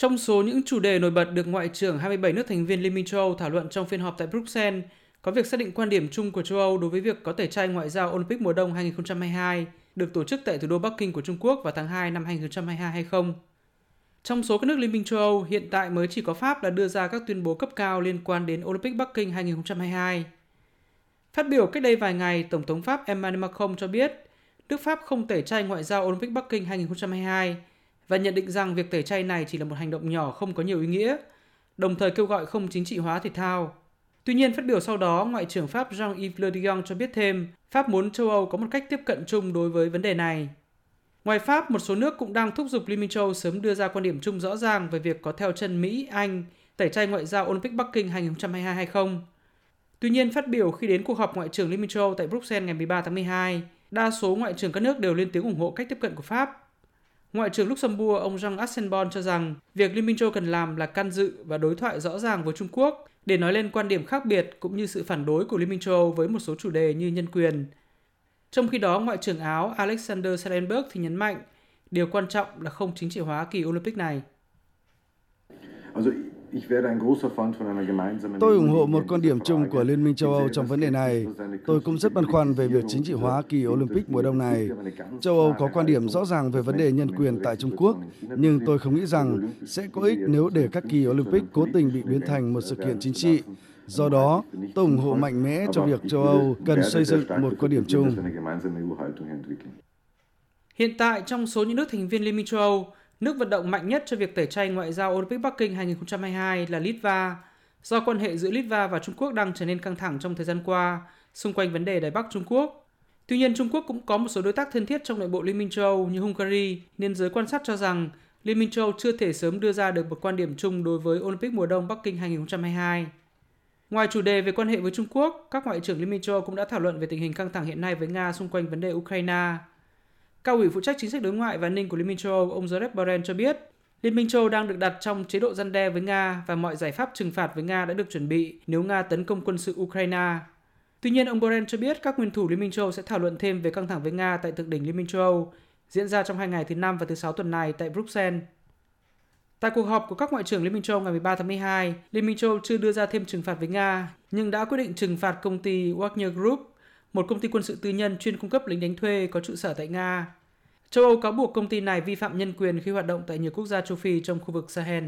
Trong số những chủ đề nổi bật được Ngoại trưởng 27 nước thành viên Liên minh châu Âu thảo luận trong phiên họp tại Bruxelles, có việc xác định quan điểm chung của châu Âu đối với việc có tẩy chay ngoại giao Olympic mùa đông 2022 được tổ chức tại thủ đô Bắc Kinh của Trung Quốc vào tháng 2 năm 2022 hay không. Trong số các nước Liên minh châu Âu, hiện tại mới chỉ có Pháp là đưa ra các tuyên bố cấp cao liên quan đến Olympic Bắc Kinh 2022. Phát biểu cách đây vài ngày, Tổng thống Pháp Emmanuel Macron cho biết nước Pháp không tẩy chay ngoại giao Olympic Bắc Kinh 2022 và nhận định rằng việc tẩy chay này chỉ là một hành động nhỏ không có nhiều ý nghĩa, đồng thời kêu gọi không chính trị hóa thể thao. Tuy nhiên, phát biểu sau đó, Ngoại trưởng Pháp Jean-Yves Le Drian cho biết thêm, Pháp muốn châu Âu có một cách tiếp cận chung đối với vấn đề này. Ngoài Pháp, một số nước cũng đang thúc giục Liên minh châu sớm đưa ra quan điểm chung rõ ràng về việc có theo chân Mỹ, Anh tẩy chay ngoại giao Olympic Bắc Kinh 2022 hay không. Tuy nhiên, phát biểu khi đến cuộc họp Ngoại trưởng Liên minh châu tại Bruxelles ngày 13 tháng 12, đa số ngoại trưởng các nước đều lên tiếng ủng hộ cách tiếp cận của Pháp. Ngoại trưởng Luxembourg ông Jean Asselborn cho rằng việc Liên minh châu cần làm là can dự và đối thoại rõ ràng với Trung Quốc để nói lên quan điểm khác biệt cũng như sự phản đối của Liên minh châu với một số chủ đề như nhân quyền. Trong khi đó, Ngoại trưởng Áo Alexander Schellenberg thì nhấn mạnh điều quan trọng là không chính trị hóa kỳ Olympic này. Tôi ủng hộ một quan điểm chung của Liên minh châu Âu trong vấn đề này. Tôi cũng rất băn khoăn về việc chính trị hóa kỳ Olympic mùa đông này. Châu Âu có quan điểm rõ ràng về vấn đề nhân quyền tại Trung Quốc, nhưng tôi không nghĩ rằng sẽ có ích nếu để các kỳ Olympic cố tình bị biến thành một sự kiện chính trị. Do đó, tôi ủng hộ mạnh mẽ cho việc châu Âu cần xây dựng một quan điểm chung. Hiện tại, trong số những nước thành viên Liên minh châu Âu, Nước vận động mạnh nhất cho việc tẩy chay ngoại giao Olympic Bắc Kinh 2022 là Litva, do quan hệ giữa Litva và Trung Quốc đang trở nên căng thẳng trong thời gian qua xung quanh vấn đề Đài Bắc Trung Quốc. Tuy nhiên, Trung Quốc cũng có một số đối tác thân thiết trong nội bộ Liên minh châu Âu như Hungary, nên giới quan sát cho rằng Liên minh châu Âu chưa thể sớm đưa ra được một quan điểm chung đối với Olympic mùa đông Bắc Kinh 2022. Ngoài chủ đề về quan hệ với Trung Quốc, các ngoại trưởng Liên minh châu Âu cũng đã thảo luận về tình hình căng thẳng hiện nay với Nga xung quanh vấn đề Ukraine. Cao ủy phụ trách chính sách đối ngoại và an ninh của Liên minh châu Âu, ông Joseph Borrell cho biết, Liên minh châu Âu đang được đặt trong chế độ răn đe với Nga và mọi giải pháp trừng phạt với Nga đã được chuẩn bị nếu Nga tấn công quân sự Ukraine. Tuy nhiên, ông Borrell cho biết các nguyên thủ Liên minh châu Âu sẽ thảo luận thêm về căng thẳng với Nga tại thượng đỉnh Liên minh châu Âu diễn ra trong hai ngày thứ Năm và thứ Sáu tuần này tại Bruxelles. Tại cuộc họp của các ngoại trưởng Liên minh châu Âu ngày 13 tháng 12, Liên minh châu Âu chưa đưa ra thêm trừng phạt với Nga, nhưng đã quyết định trừng phạt công ty Wagner Group, một công ty quân sự tư nhân chuyên cung cấp lính đánh thuê có trụ sở tại Nga Châu Âu cáo buộc công ty này vi phạm nhân quyền khi hoạt động tại nhiều quốc gia châu Phi trong khu vực Sahel.